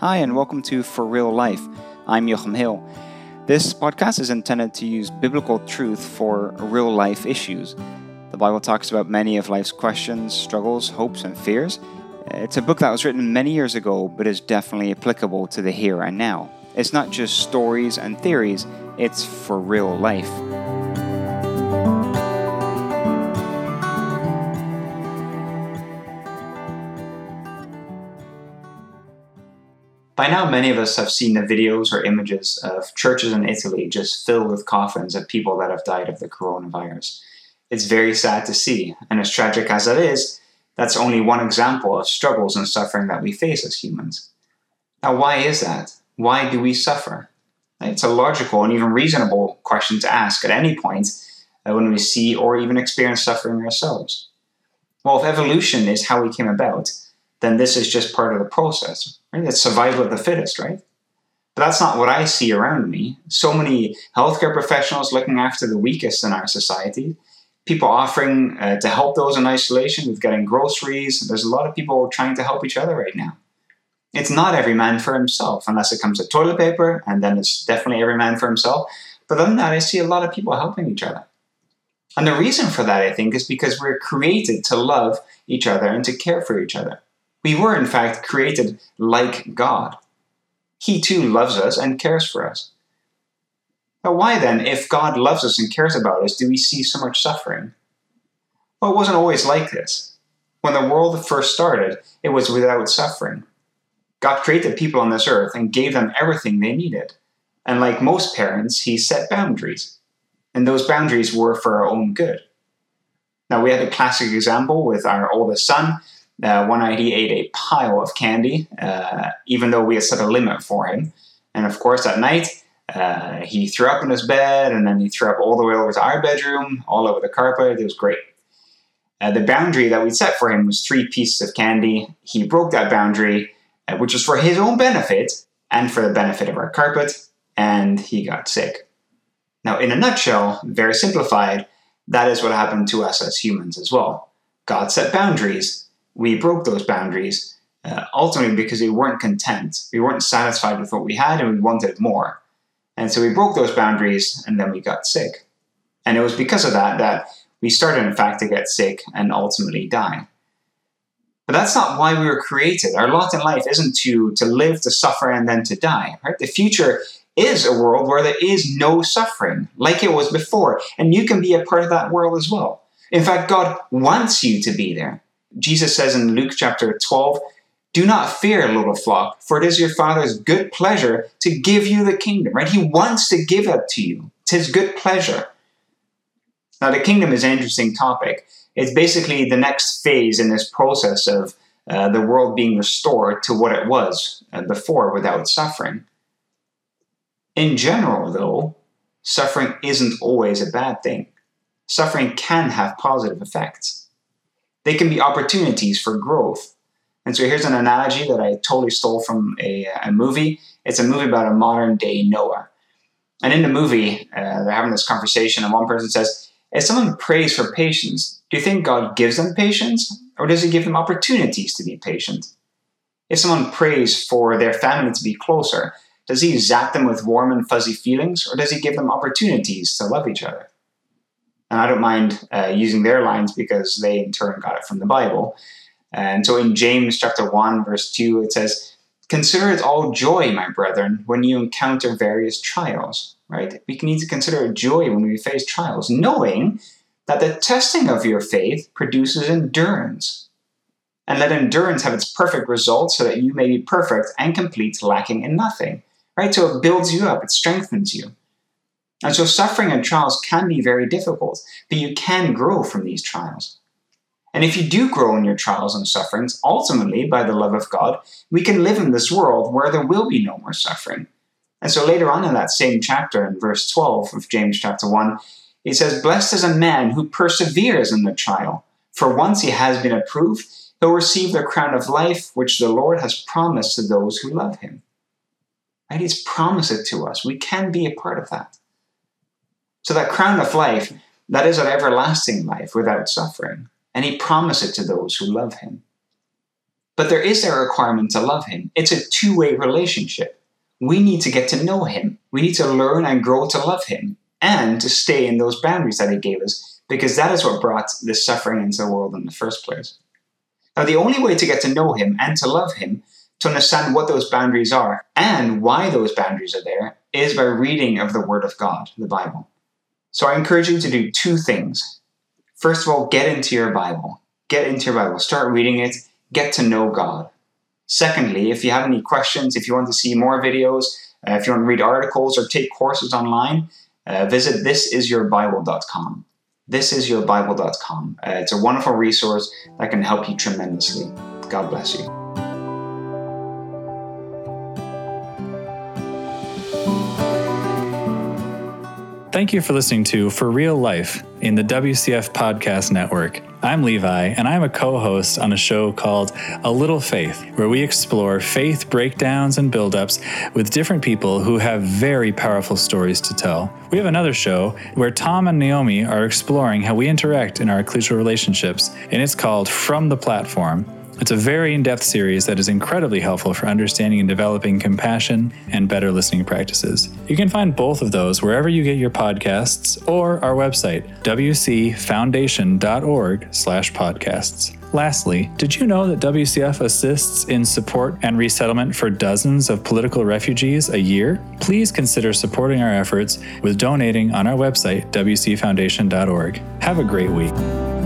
Hi, and welcome to For Real Life. I'm Jochem Hill. This podcast is intended to use biblical truth for real life issues. The Bible talks about many of life's questions, struggles, hopes, and fears. It's a book that was written many years ago, but is definitely applicable to the here and now. It's not just stories and theories, it's for real life. By now, many of us have seen the videos or images of churches in Italy just filled with coffins of people that have died of the coronavirus. It's very sad to see, and as tragic as it is, that's only one example of struggles and suffering that we face as humans. Now, why is that? Why do we suffer? It's a logical and even reasonable question to ask at any point uh, when we see or even experience suffering ourselves. Well, if evolution is how we came about, then this is just part of the process. Right? It's survival of the fittest, right? But that's not what I see around me. So many healthcare professionals looking after the weakest in our society, people offering uh, to help those in isolation with getting groceries. There's a lot of people trying to help each other right now. It's not every man for himself, unless it comes to toilet paper, and then it's definitely every man for himself. But other than that, I see a lot of people helping each other. And the reason for that, I think, is because we're created to love each other and to care for each other. We were, in fact, created like God. He too loves us and cares for us. But why then, if God loves us and cares about us, do we see so much suffering? Well, it wasn't always like this. When the world first started, it was without suffering. God created people on this earth and gave them everything they needed. And like most parents, He set boundaries. And those boundaries were for our own good. Now, we had a classic example with our oldest son uh, one night he ate a pile of candy, uh, even though we had set a limit for him. And of course, that night, uh, he threw up in his bed, and then he threw up all the way over to our bedroom, all over the carpet. It was great. Uh, the boundary that we set for him was three pieces of candy. He broke that boundary, uh, which was for his own benefit and for the benefit of our carpet, and he got sick. Now, in a nutshell, very simplified, that is what happened to us as humans as well. God set boundaries, we broke those boundaries uh, ultimately because we weren't content. We weren't satisfied with what we had and we wanted more. And so we broke those boundaries and then we got sick. And it was because of that that we started, in fact, to get sick and ultimately die. But that's not why we were created. Our lot in life isn't to, to live, to suffer, and then to die. Right? The future is a world where there is no suffering, like it was before. And you can be a part of that world as well. In fact, God wants you to be there. Jesus says in Luke chapter 12, Do not fear, little flock, for it is your Father's good pleasure to give you the kingdom, right? He wants to give it to you. It's his good pleasure. Now, the kingdom is an interesting topic. It's basically the next phase in this process of uh, the world being restored to what it was uh, before without suffering. In general, though, suffering isn't always a bad thing. Suffering can have positive effects. They can be opportunities for growth. And so here's an analogy that I totally stole from a, a movie. It's a movie about a modern day Noah. And in the movie, uh, they're having this conversation, and one person says, If someone prays for patience, do you think God gives them patience, or does He give them opportunities to be patient? If someone prays for their family to be closer, does He zap them with warm and fuzzy feelings, or does He give them opportunities to love each other? And I don't mind uh, using their lines because they in turn got it from the Bible. And so in James chapter 1, verse 2, it says, Consider it all joy, my brethren, when you encounter various trials, right? We need to consider it joy when we face trials, knowing that the testing of your faith produces endurance. And let endurance have its perfect result so that you may be perfect and complete, lacking in nothing, right? So it builds you up, it strengthens you. And so suffering and trials can be very difficult, but you can grow from these trials. And if you do grow in your trials and sufferings, ultimately, by the love of God, we can live in this world where there will be no more suffering. And so later on in that same chapter, in verse 12 of James chapter 1, it says, Blessed is a man who perseveres in the trial, for once he has been approved, he'll receive the crown of life which the Lord has promised to those who love him. Right? He's promised it to us. We can be a part of that. So that crown of life, that is an everlasting life without suffering. And he promised it to those who love him. But there is a requirement to love Him. It's a two way relationship. We need to get to know Him. We need to learn and grow to love Him and to stay in those boundaries that He gave us because that is what brought this suffering into the world in the first place. Now, the only way to get to know Him and to love Him, to understand what those boundaries are and why those boundaries are there, is by reading of the Word of God, the Bible. So I encourage you to do two things. First of all, get into your Bible. Get into your Bible. Start reading it. Get to know God. Secondly, if you have any questions, if you want to see more videos, uh, if you want to read articles or take courses online, uh, visit thisisyourbible.com. Thisisyourbible.com. Uh, it's a wonderful resource that can help you tremendously. God bless you. Thank you for listening to For Real Life in the WCF Podcast Network. I'm Levi, and I'm a co host on a show called A Little Faith, where we explore faith breakdowns and buildups with different people who have very powerful stories to tell. We have another show where Tom and Naomi are exploring how we interact in our ecclesial relationships, and it's called From the Platform. It's a very in depth series that is incredibly helpful for understanding and developing compassion and better listening practices. You can find both of those wherever you get your podcasts or our website, wcfoundation.org/slash podcasts. Lastly, did you know that WCF assists in support and resettlement for dozens of political refugees a year? Please consider supporting our efforts with donating on our website, wcfoundation.org. Have a great week.